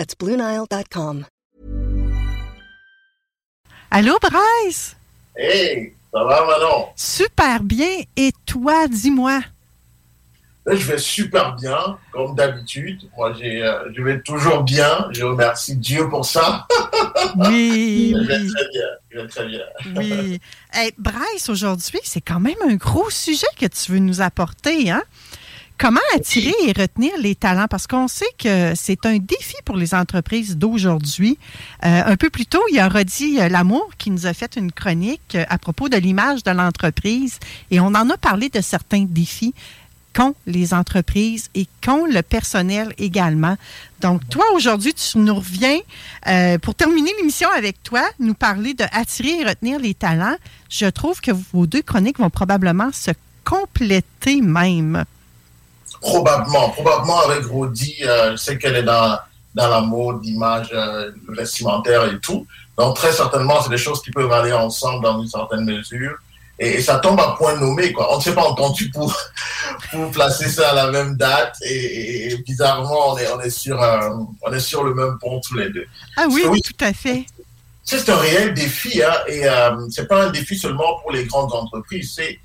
That's BlueNile.com. Allô, Bryce? Hey, ça va, Manon? Super bien. Et toi, dis-moi? Là, je vais super bien, comme d'habitude. Moi, j'ai, euh, je vais toujours bien. Je remercie Dieu pour ça. Oui, je vais oui. très bien. Je vais très bien. Oui. Hey, Bryce, aujourd'hui, c'est quand même un gros sujet que tu veux nous apporter, hein? Comment attirer et retenir les talents? Parce qu'on sait que c'est un défi pour les entreprises d'aujourd'hui. Euh, un peu plus tôt, il y a Rodi Lamour qui nous a fait une chronique euh, à propos de l'image de l'entreprise et on en a parlé de certains défis qu'ont les entreprises et qu'ont le personnel également. Donc, toi, aujourd'hui, tu nous reviens euh, pour terminer l'émission avec toi, nous parler de attirer et retenir les talents. Je trouve que vos deux chroniques vont probablement se compléter même. Probablement, probablement avec Rodi, euh, je sais qu'elle est dans, dans la mode, d'image euh, vestimentaire et tout. Donc, très certainement, c'est des choses qui peuvent aller ensemble dans une certaine mesure. Et, et ça tombe à point nommé, quoi. On ne s'est pas entendu pour, pour placer ça à la même date. Et, et- et bizarrement, on est, on, est sur, euh, on est sur le même pont tous les deux. Ah oui, Oui. tout à fait. C'est un réel défi, hein, et euh, c'est pas un défi seulement pour les grandes entreprises, c'est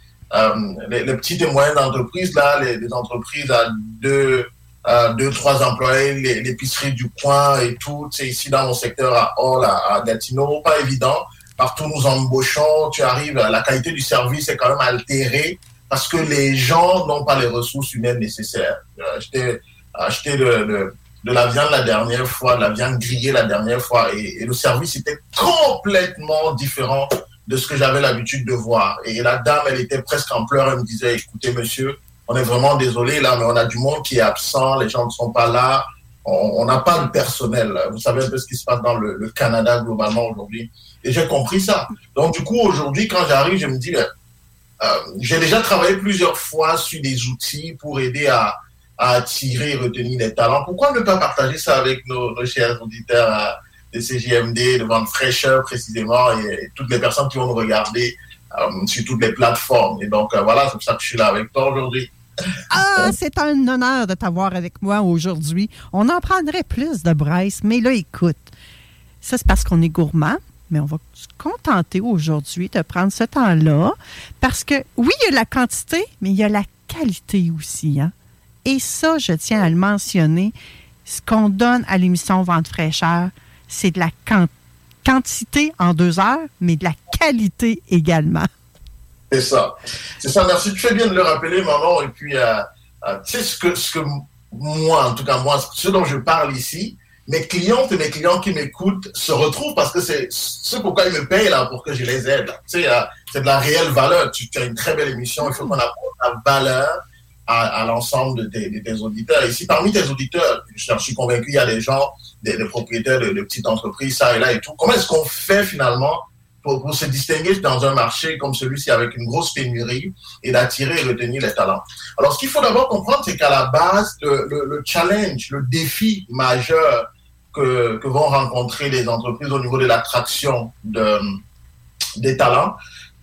les, les petites et moyennes entreprises, là, les, entreprises à deux, euh, deux trois employés, l'épicerie du coin et tout, c'est ici dans mon secteur à Hall, à, à Gatineau, pas évident. Partout nous embauchons, tu arrives, la qualité du service est quand même altérée parce que les gens n'ont pas les ressources humaines nécessaires. Euh, J'étais acheté de la viande la dernière fois, de la viande grillée la dernière fois, et, et le service était complètement différent de ce que j'avais l'habitude de voir. Et la dame, elle était presque en pleurs, elle me disait, écoutez, monsieur, on est vraiment désolé là, mais on a du monde qui est absent, les gens ne sont pas là, on n'a pas de personnel. Vous savez un peu ce qui se passe dans le, Canada globalement aujourd'hui. Et j'ai compris ça. Donc du coup, aujourd'hui, quand j'arrive, je me dis, euh, j'ai déjà travaillé plusieurs fois sur des outils pour aider à, attirer et retenir des talents. Pourquoi ne pas partager ça avec nos, nos chers auditeurs euh, de CGMD, de Vente Fraîcheur précisément, et, et toutes les personnes qui vont nous regarder euh, sur toutes les plateformes. Et donc euh, voilà, c'est pour ça que je suis là avec toi aujourd'hui. Ah, c'est un honneur de t'avoir avec moi aujourd'hui. On en prendrait plus de Bryce, mais là, écoute, ça c'est parce qu'on est gourmand, mais on va se contenter aujourd'hui de prendre ce temps-là parce que oui, il y a la quantité, mais il y a la qualité aussi. Hein? Et ça, je tiens à le mentionner, ce qu'on donne à l'émission Vente fraîcheur, c'est de la quan- quantité en deux heures, mais de la qualité également. C'est ça. C'est ça. Merci. Tu fais bien de le rappeler, maman. Et puis, euh, euh, tu sais ce que, ce que moi, en tout cas moi, ce dont je parle ici, mes clientes et mes clients qui m'écoutent se retrouvent parce que c'est ce pourquoi ils me payent là, pour que je les aide. Tu sais, euh, c'est de la réelle valeur. Tu, tu as une très belle émission. Il faut qu'on apporte la valeur à, l'ensemble de tes, auditeurs. Et si parmi tes auditeurs, je suis convaincu, il y a des gens, des, propriétaires de, petites entreprises, ça et là et tout. Comment est-ce qu'on fait finalement pour, se distinguer dans un marché comme celui-ci avec une grosse pénurie et d'attirer et retenir les talents? Alors, ce qu'il faut d'abord comprendre, c'est qu'à la base, le, le, le, challenge, le défi majeur que, vont rencontrer les entreprises au niveau de l'attraction de, des talents,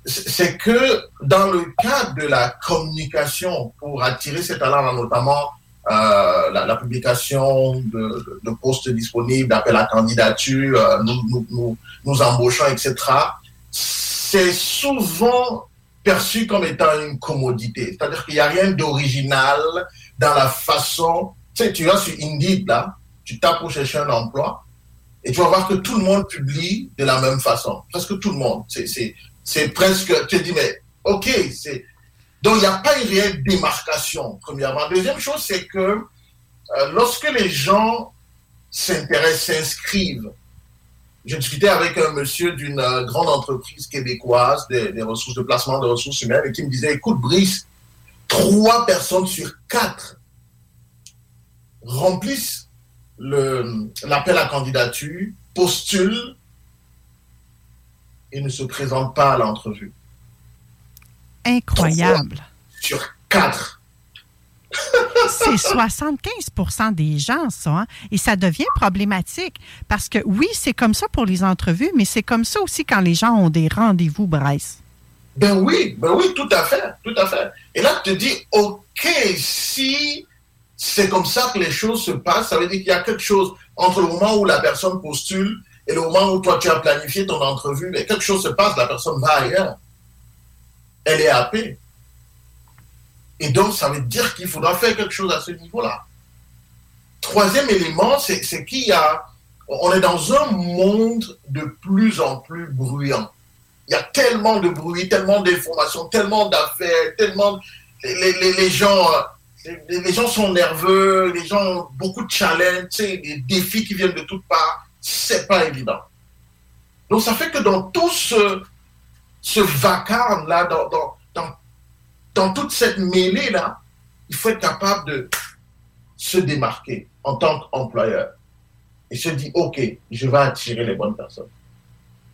c'est que dans le cadre de la communication pour attirer ces talents, notamment euh, la, publication de, postes disponibles, d'appels à candidature, euh, nous, nous, nous, nous, embauchons, etc., c'est souvent perçu comme étant une commodité. C'est-à-dire qu'il n'y a rien d'original dans la façon... Tu sais, tu vas sur Indeed, là, tu tapes pour chercher un emploi, Et tu vas voir que tout le monde publie de la même façon. Presque tout le monde. C'est presque, tu te dis, mais ok, c'est. Donc, il n'y a pas une réelle démarcation, premièrement. Deuxième chose, c'est que euh, lorsque les gens s'intéressent, s'inscrivent, je discutais avec un monsieur d'une euh, grande entreprise québécoise des, ressources de placement de ressources humaines et qui me disait, écoute, Brice, trois personnes sur quatre remplissent l'appel à candidature, postulent et ne se présentent pas à l'entrevue. Incroyable. sur quatre. c'est 75% des gens, ça. Hein? Et ça devient problématique parce que oui, c'est comme ça pour les entrevues, mais c'est comme ça aussi quand les gens ont des rendez-vous, Bryce. Ben oui, ben oui, tout à fait, tout à fait. Et là, tu te dis, OK, si c'est comme ça que les choses se passent, ça veut dire qu'il y a quelque chose entre le moment où la personne postule et le moment où toi tu as planifié ton entrevue, mais quelque chose se passe, la personne va ailleurs. Elle est happée. Et donc, ça veut dire qu'il faudra faire quelque chose à ce niveau-là. Troisième élément, c'est qu'il y a, on est dans un monde de plus en plus bruyant. Il y a tellement de bruit, tellement d'informations, tellement d'affaires, tellement, les, gens, les, gens sont nerveux, les gens ont beaucoup de challenges, des défis qui viennent de toutes parts. C'est pas évident. Donc, ça fait que dans tout ce, ce vacarme-là, dans, dans, dans toute cette mêlée-là, il faut être capable de se démarquer en tant qu'employeur et se dire, OK, je vais attirer les bonnes personnes.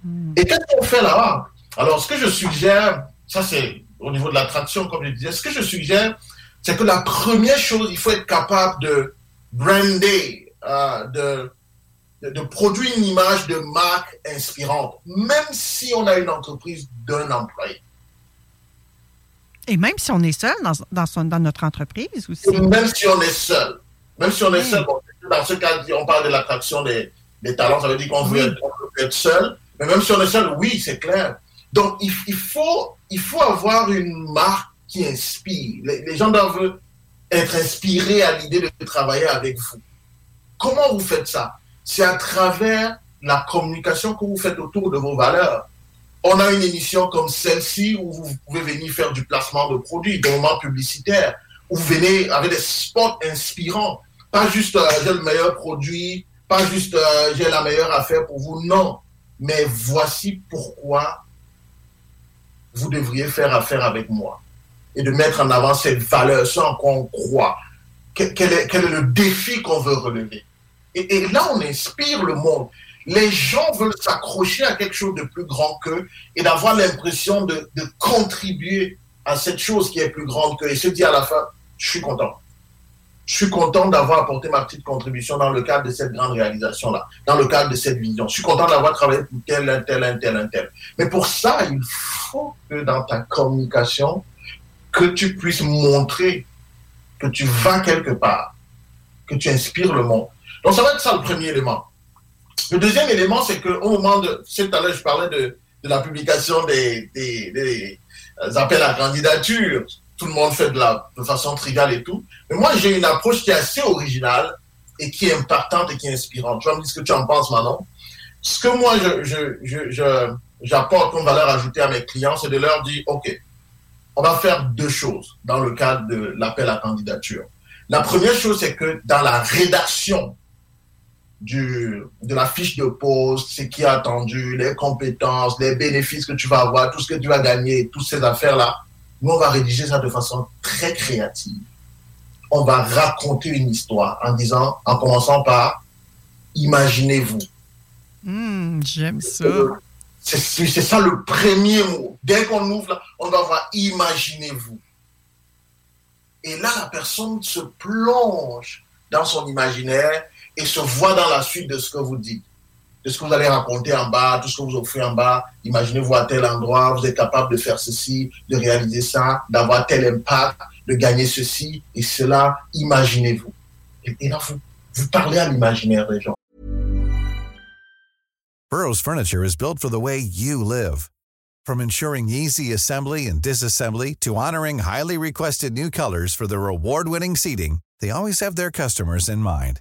Hmm. Et qu'est-ce qu'on fait là-bas? Alors, ce que je suggère, ça c'est au niveau de l'attraction, comme je disais, ce que je suggère, c'est que la première chose, il faut être capable de brander, euh, de, de, produire une image de marque inspirante, même si on a une entreprise d'un employé. Et même si on est seul dans, dans, dans notre entreprise aussi. Même si on est seul. Même si on est seul. dans ce cas, on parle de l'attraction des, des, talents, ça veut dire qu'on veut, être seul. Mais même si on est seul, oui, c'est clair. Donc, il, il, faut, il faut avoir une marque qui inspire. Les, les gens doivent être inspirés à l'idée de travailler avec vous. Comment vous faites ça? C'est à travers la communication que vous faites autour de vos valeurs on a une émission comme celle-ci où vous pouvez venir faire du placement de produits, des moments publicitaires, où vous venez avec des spots inspirants. Pas juste euh, j'ai le meilleur produit, pas juste euh, j'ai la meilleure affaire pour vous, non. Mais voici pourquoi vous devriez faire affaire avec moi. Et de mettre en avant cette valeur, ce en quoi on croit. Quel est, le défi qu'on veut relever? Et là, on inspire le monde les gens veulent s'accrocher à quelque chose de plus grand qu'eux et d'avoir l'impression de, contribuer à cette chose qui est plus grande qu'eux et se dire à la fin, je suis content. Je suis content d'avoir apporté ma petite contribution dans le cadre de cette grande réalisation-là, dans le cadre de cette vision. Je suis content d'avoir travaillé pour tel, un tel, tel, un tel. Mais pour ça, il faut que dans ta communication, que tu puisses montrer que tu vas quelque part, que tu inspires le monde. Donc ça va être ça le premier élément. Le deuxième élément, c'est qu'au moment de. Tout à l'heure, je parlais de, la publication des, euh, appels à candidature. Tout le monde fait de la de façon triviale et tout. Mais moi, j'ai une approche qui est assez originale et qui est impactante et qui est inspirante. Tu vas me dire ce que tu en penses maintenant. Ce que moi, j'apporte comme valeur ajoutée à mes clients, c'est de leur dire, OK, on va faire deux choses dans le cadre de l'appel à candidature. La première chose, c'est que dans la rédaction du, de la fiche de poste, ce qui est attendu, les compétences, les bénéfices que tu vas avoir, tout ce que tu vas gagner, toutes ces affaires-là, nous, on va rédiger ça de façon très créative. On va raconter une histoire en disant, en commençant par imaginez-vous. Hmm, j'aime ça. C'est ça le premier mot. Dès qu'on ouvre, on va voir imaginez-vous. Et là, la personne se plonge dans son imaginaire et se voit dans la suite de ce que vous dites, de ce que vous allez raconter en bas, tout ce que vous offrez en bas. Imaginez-vous à tel endroit, vous êtes capable de faire ceci, de réaliser ça, d'avoir tel impact, de gagner ceci et cela. Imaginez-vous. Et, là, vous, vous parlez à l'imaginaire des gens. Burroughs Furniture is built for the way you live. From ensuring easy assembly and disassembly to honoring highly requested new colors for their award-winning seating, they always have their customers in mind.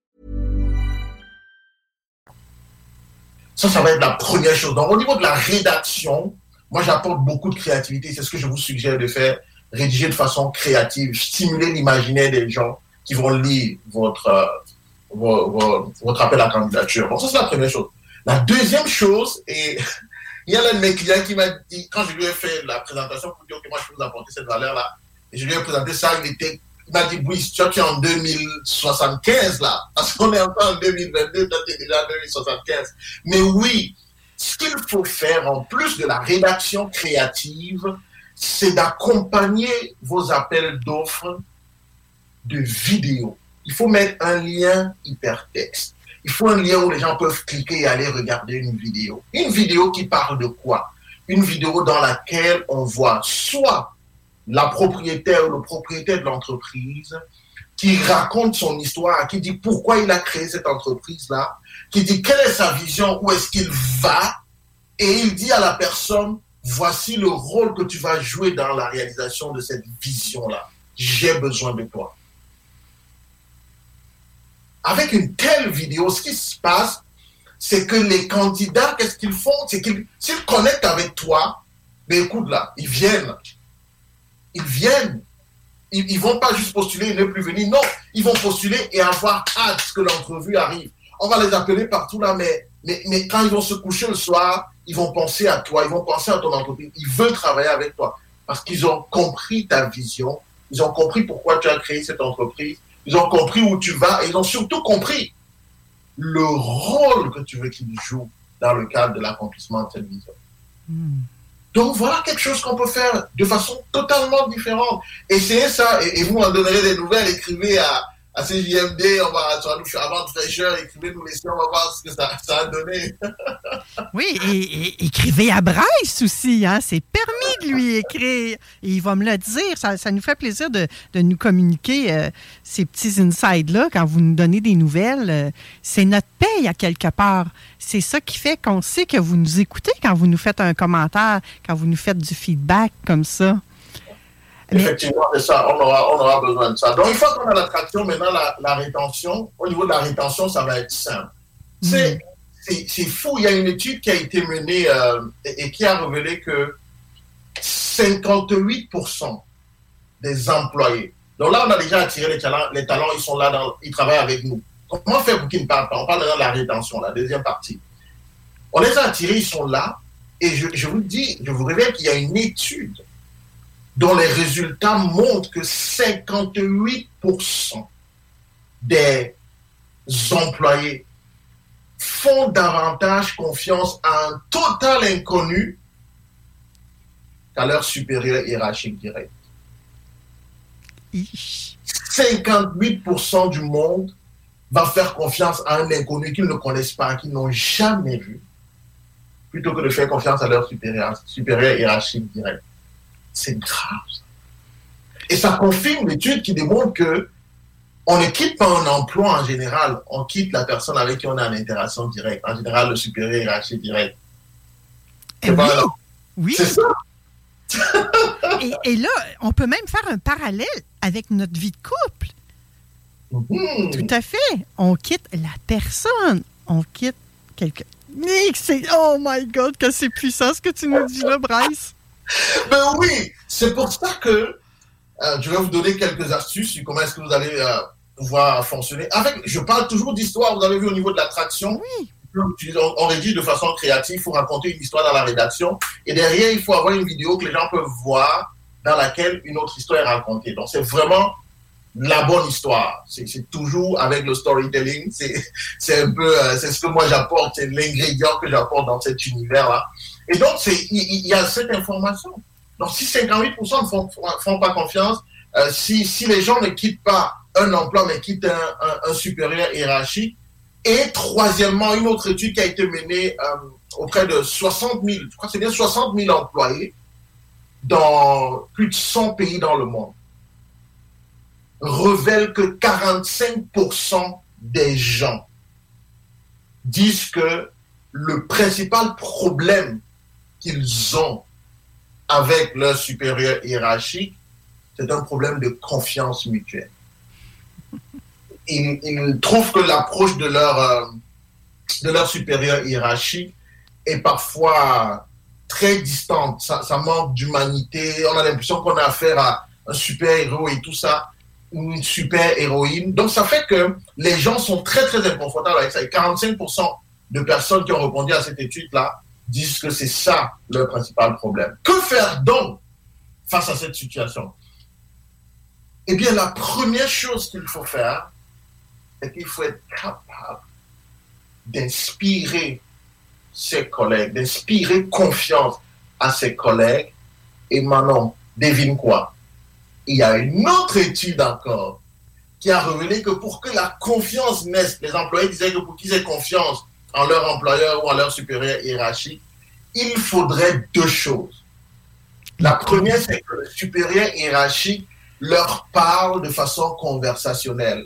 Ça, ça va être la première chose. Donc, au niveau de la rédaction, moi, j'apporte beaucoup de créativité. C'est ce que je vous suggère de faire. Rédiger de façon créative, stimuler l'imaginaire des gens qui vont lire votre, euh, votre, appel à candidature. Bon, ça, c'est la première chose. La deuxième chose, et il y a l'un de mes clients qui m'a dit, quand je lui ai fait la présentation pour dire que moi, je peux vous apporter cette valeur-là, et je lui ai présenté ça, il était dit, oui, tu es en 2075 là, parce qu'on est encore en 2022, toi tu es déjà en 2075. Mais oui, ce qu'il faut faire en plus de la rédaction créative, c'est d'accompagner vos appels d'offres de vidéos. Il faut mettre un lien hypertexte. Il faut un lien où les gens peuvent cliquer et aller regarder une vidéo. Une vidéo qui parle de quoi? Une vidéo dans laquelle on voit soit la propriétaire ou le propriétaire de l'entreprise qui raconte son histoire, qui dit pourquoi il a créé cette entreprise-là, qui dit quelle est sa vision, où est-ce qu'il va, et il dit à la personne, voici le rôle que tu vas jouer dans la réalisation de cette vision-là. J'ai besoin de toi. Avec une telle vidéo, ce qui se passe, c'est que les candidats, qu'est-ce qu'ils font? C'est qu'ils s'ils connectent avec toi, écoute là, ils viennent ils viennent. Ils ne vont pas juste postuler et ne plus venir. Non, ils vont postuler et avoir hâte que l'entrevue arrive. On va les appeler partout là, mais, mais, mais quand ils vont se coucher le soir, ils vont penser à toi, ils vont penser à ton entreprise. Ils veulent travailler avec toi parce qu'ils ont compris ta vision. Ils ont compris pourquoi tu as créé cette entreprise. Ils ont compris où tu vas et ils ont surtout compris le rôle que tu veux qu'ils jouent dans le cadre de l'accomplissement de cette vision. Hmm. Donc voilà quelque chose qu'on peut faire de façon totalement différente. Essayez ça et, vous en donnerez des nouvelles. Écrivez à, à CJMD, on va sur nous avant de fraîcheur, écrivez-nous les on va voir ce que ça, a donné. oui, et, écrivez à Bryce aussi, hein? c'est permis de lui écrire. Et il va me le dire. Ça, ça nous fait plaisir de, de nous communiquer euh, ces petits insides-là quand vous nous donnez des nouvelles. Euh, c'est notre paye à quelque part c'est ça qui fait qu'on sait que vous nous écoutez quand vous nous faites un commentaire, quand vous nous faites du feedback comme ça. Effectivement, c'est ça, on aura, besoin de ça. Donc, une fois qu'on a l'attraction, maintenant, la, rétention, au niveau de la rétention, ça va être simple. C'est mm. fou, il y a une étude qui a été menée euh, et, qui a révélé que 58% des employés, donc là, on a déjà attiré les talents, les talents ils sont là, ils travaillent avec nous. Comment faire pour qu'ils ne parlent pas? On parle de la rétention, la deuxième partie. On les a attirés, ils sont là. Et je, vous dis, je vous révèle qu'il y a une étude dont les résultats montrent que 58% des employés font davantage confiance à un total inconnu qu'à leur supérieur hiérarchique direct. 58% du monde va faire confiance à un inconnu qu'ils ne connaissent pas, qu'ils n'ont jamais vu, plutôt que de faire confiance à leur supérieur, supérieur hiérarchique direct. C'est grave. Et ça confirme l'étude qui démontre que on ne quitte pas un emploi en général, on quitte la personne avec qui on a une interaction directe. En général, le supérieur hiérarchique direct. Eh oui. oui. C'est ça. et, et là, on peut même faire un parallèle avec notre vie de couple. Mhm. Tout à fait. On quitte la personne. On quitte quelqu'un. Nick, c'est. Oh my God, que c'est puissant ce que tu nous dis là, Bryce. Ben oui, c'est pour ça que euh, je vais vous donner quelques astuces sur comment est-ce que vous allez euh, pouvoir fonctionner. Avec, je parle toujours d'histoire, vous avez vu au niveau de l'attraction. Oui. On, on rédige de façon créative, il faut raconter une histoire dans la rédaction. Et derrière, il faut avoir une vidéo que les gens peuvent voir dans laquelle une autre histoire est racontée. Donc, c'est vraiment la bonne histoire. C'est toujours avec le storytelling. C'est un peu, euh, c'est ce que moi j'apporte, c'est l'ingrédient que j'apporte dans cet univers-là. Et donc, il y, a cette information. Donc, si 58% ne font, pas confiance, euh, si, les gens ne quittent pas un emploi, mais quittent un, supérieur hiérarchique, et troisièmement, une autre étude qui a été menée euh, auprès de 60 000, je crois c'est bien 60 000 employés dans plus de 100 pays dans le monde révèle que 45% des gens disent que le principal problème qu'ils ont avec leur supérieur hiérarchique, c'est un problème de confiance mutuelle. Ils, trouvent que l'approche de leur, euh, de leur supérieur hiérarchique est parfois très distante. Ça, ça manque d'humanité. On a l'impression qu'on a affaire à un super héros et tout ça une super héroïne. Donc, ça fait que les gens sont très, très inconfortables avec ça. Et 45% de personnes qui ont répondu à cette étude-là disent que c'est ça leur principal problème. Que faire donc face à cette situation? Eh bien, la première chose qu'il faut faire, c'est qu'il faut être capable d'inspirer ses collègues, d'inspirer confiance à ses collègues. Et maintenant, devine quoi? Il y a une autre étude encore qui a révélé que pour que la confiance naisse, les employés disaient que pour qu'ils aient confiance en leur employeur ou en leur supérieur hiérarchique, il faudrait deux choses. La première, c'est que le supérieur hiérarchique leur parle de façon conversationnelle.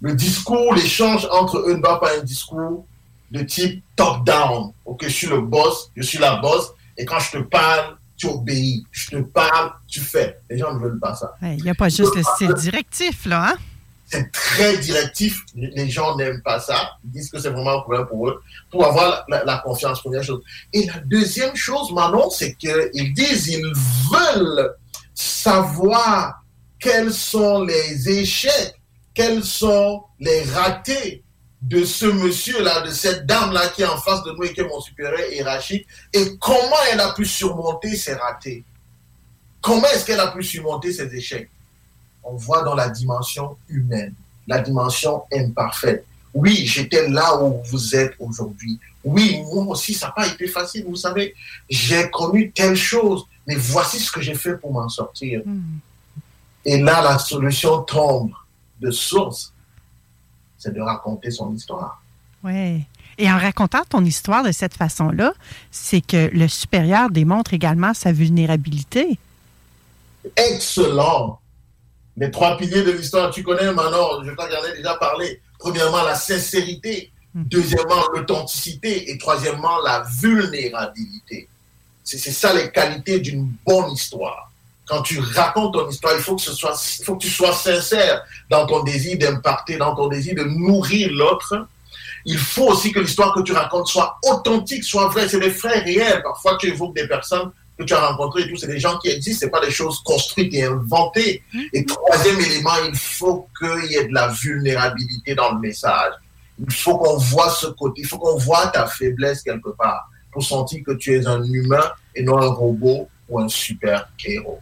Le discours, l'échange entre eux ne va pas un discours de type top-down. Ok, je suis le boss, je suis la boss, et quand je te parle, tu obéis. Je te parle, tu fais. Les gens ne veulent pas ça. Il n'y a pas juste le style directif, là, hein? C'est très directif. Les gens n'aiment pas ça. Ils disent que c'est vraiment un problème pour eux. Pour avoir la, confiance, première chose. Et la deuxième chose, Manon, c'est qu'ils disent ils veulent savoir quels sont les échecs, quels sont les ratés de ce monsieur-là, de cette dame-là qui est en face de nous et qui est mon supérieur hiérarchique, et comment elle a pu surmonter ses ratés? Comment est-ce qu'elle a pu surmonter ses échecs? On voit dans la dimension humaine, la dimension imparfaite. Oui, j'étais là où vous êtes aujourd'hui. Oui, moi aussi, ça n'a pas été facile. Vous savez, j'ai connu telle chose, mais voici ce que j'ai fait pour m'en sortir. Hmm. Et là, la solution tombe de source c'est de raconter son histoire. Oui. Et en racontant ton histoire de cette façon-là, c'est que le supérieur démontre également sa vulnérabilité. Excellent. Les trois piliers de l'histoire, tu connais maintenant, je crois que j'en ai déjà parlé. Premièrement, la sincérité. Deuxièmement, l'authenticité. Et troisièmement, la vulnérabilité. C'est ça les qualités d'une bonne histoire quand tu racontes ton histoire, il faut que, tu sois sincère dans ton désir d'impacter, dans ton désir de nourrir l'autre. Il faut aussi que l'histoire que tu racontes soit authentique, soit vraie. C'est des faits réels. Parfois, tu évoques des personnes que tu as rencontrées et tout. C'est des gens qui existent. C'est pas des choses construites et inventées. Et troisième élément, il faut qu'il y ait de la vulnérabilité dans le message. Il faut qu'on voit ce côté. Il faut qu'on voit ta faiblesse quelque part pour sentir que tu es un humain et non un robot ou un super héros.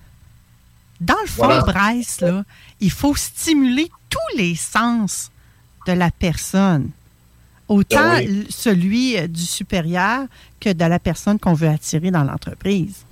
Dans le fond, Bryce, là, il faut stimuler tous les sens de la personne. Autant ben celui euh, du supérieur que de la personne qu'on veut attirer dans l'entreprise.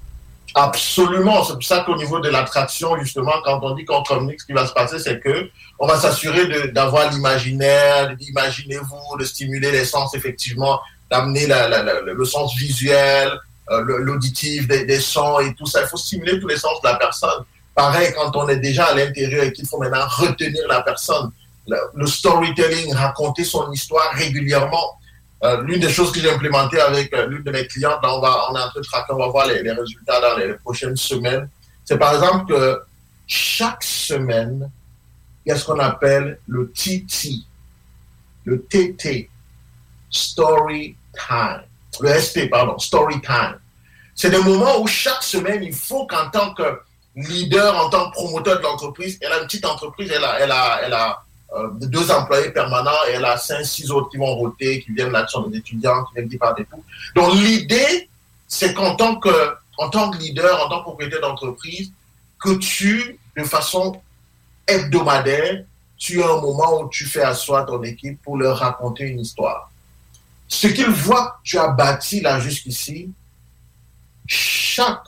Absolument. C'est pour ça qu'au niveau de l'attraction, justement, quand on dit qu'on communique, ce qui va se passer, c'est que on va s'assurer d'avoir l'imaginaire, d'imaginez-vous, de stimuler les sens, effectivement, d'amener le sens visuel, euh, l'auditif, des, des, sons et tout ça. Il faut stimuler tous les sens de la personne. Pareil, quand on est déjà à l'intérieur et qu'il faut maintenant retenir la personne, le, storytelling, raconter son histoire régulièrement. Euh, l'une des choses que j'ai implémentées avec euh, l'une de mes clientes, on, va, on est en train de traquer, on va voir les, résultats dans les, prochaines semaines. C'est par exemple que chaque semaine, il y a ce qu'on appelle le TT, le TT, Story Time, le SP, pardon, Story Time. C'est des moments où chaque semaine, il faut qu'en tant que leader en tant que promoteur de l'entreprise. Elle a une petite entreprise, elle a, elle a euh, deux employés permanents et elle a cinq, six autres qui vont voter, qui viennent sont des étudiants, qui viennent qui et tout. Donc l'idée, c'est qu'en tant que, en tant que leader, en tant que propriétaire d'entreprise, que tu, de façon hebdomadaire, tu as un moment où tu fais asseoir ton équipe pour leur raconter une histoire. Ce qu'ils voient que tu as bâti là jusqu'ici, chaque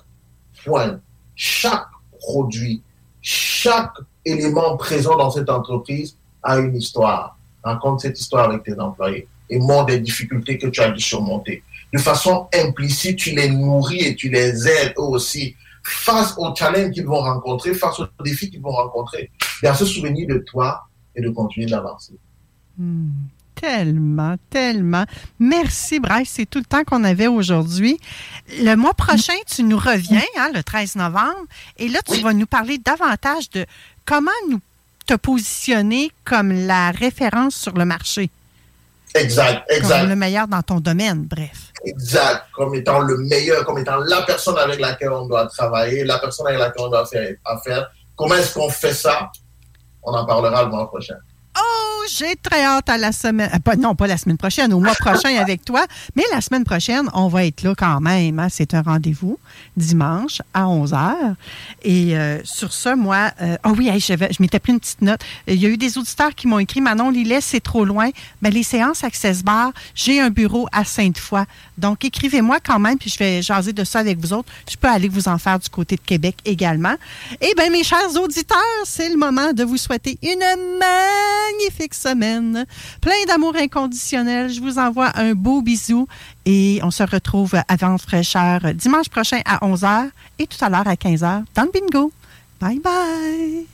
point, chaque produit, chaque élément présent dans cette entreprise a une histoire. Raconte cette histoire avec tes employés et montre des difficultés que tu as dû surmonter. De façon implicite, tu les nourris et tu les aides eux aussi face aux challenges qu'ils vont rencontrer, face aux défis qu'ils vont rencontrer. a se souvenir de toi et de continuer d'avancer. Hmm. Tellement, tellement. Merci, Bryce. C'est tout le temps qu'on avait aujourd'hui. Le mois prochain, tu nous reviens, hein, le 13 novembre, et là, tu vas nous parler davantage de comment nous te positionner comme la référence sur le marché. Exact, exact. Comme le meilleur dans ton domaine, bref. Exact, comme étant le meilleur, comme étant la personne avec laquelle on doit travailler, la personne avec laquelle on doit faire affaire. Comment est-ce qu'on fait ça? On en parlera le mois prochain. J'ai très hâte à la semaine. Euh, non, pas la semaine prochaine, au mois prochain avec toi. Mais la semaine prochaine, on va être là quand même. Hein. C'est un rendez-vous dimanche à 11h. Et euh, sur ce, moi, euh, oh oui, je, je m'étais pris une petite note. Il y a eu des auditeurs qui m'ont écrit Manon Lillet, c'est trop loin. Mais ben, les séances Access Bar, j'ai un bureau à Sainte-Foy. Donc, écrivez-moi quand même, puis je vais jaser de ça avec vous autres. Je peux aller vous en faire du côté de Québec également. Eh bien, mes chers auditeurs, c'est le moment de vous souhaiter une magnifique semaine. Plein d'amour inconditionnel. Je vous envoie un beau bisou et on se retrouve avant fraîcheur dimanche prochain à 11h et tout à l'heure à 15h dans le bingo. Bye bye!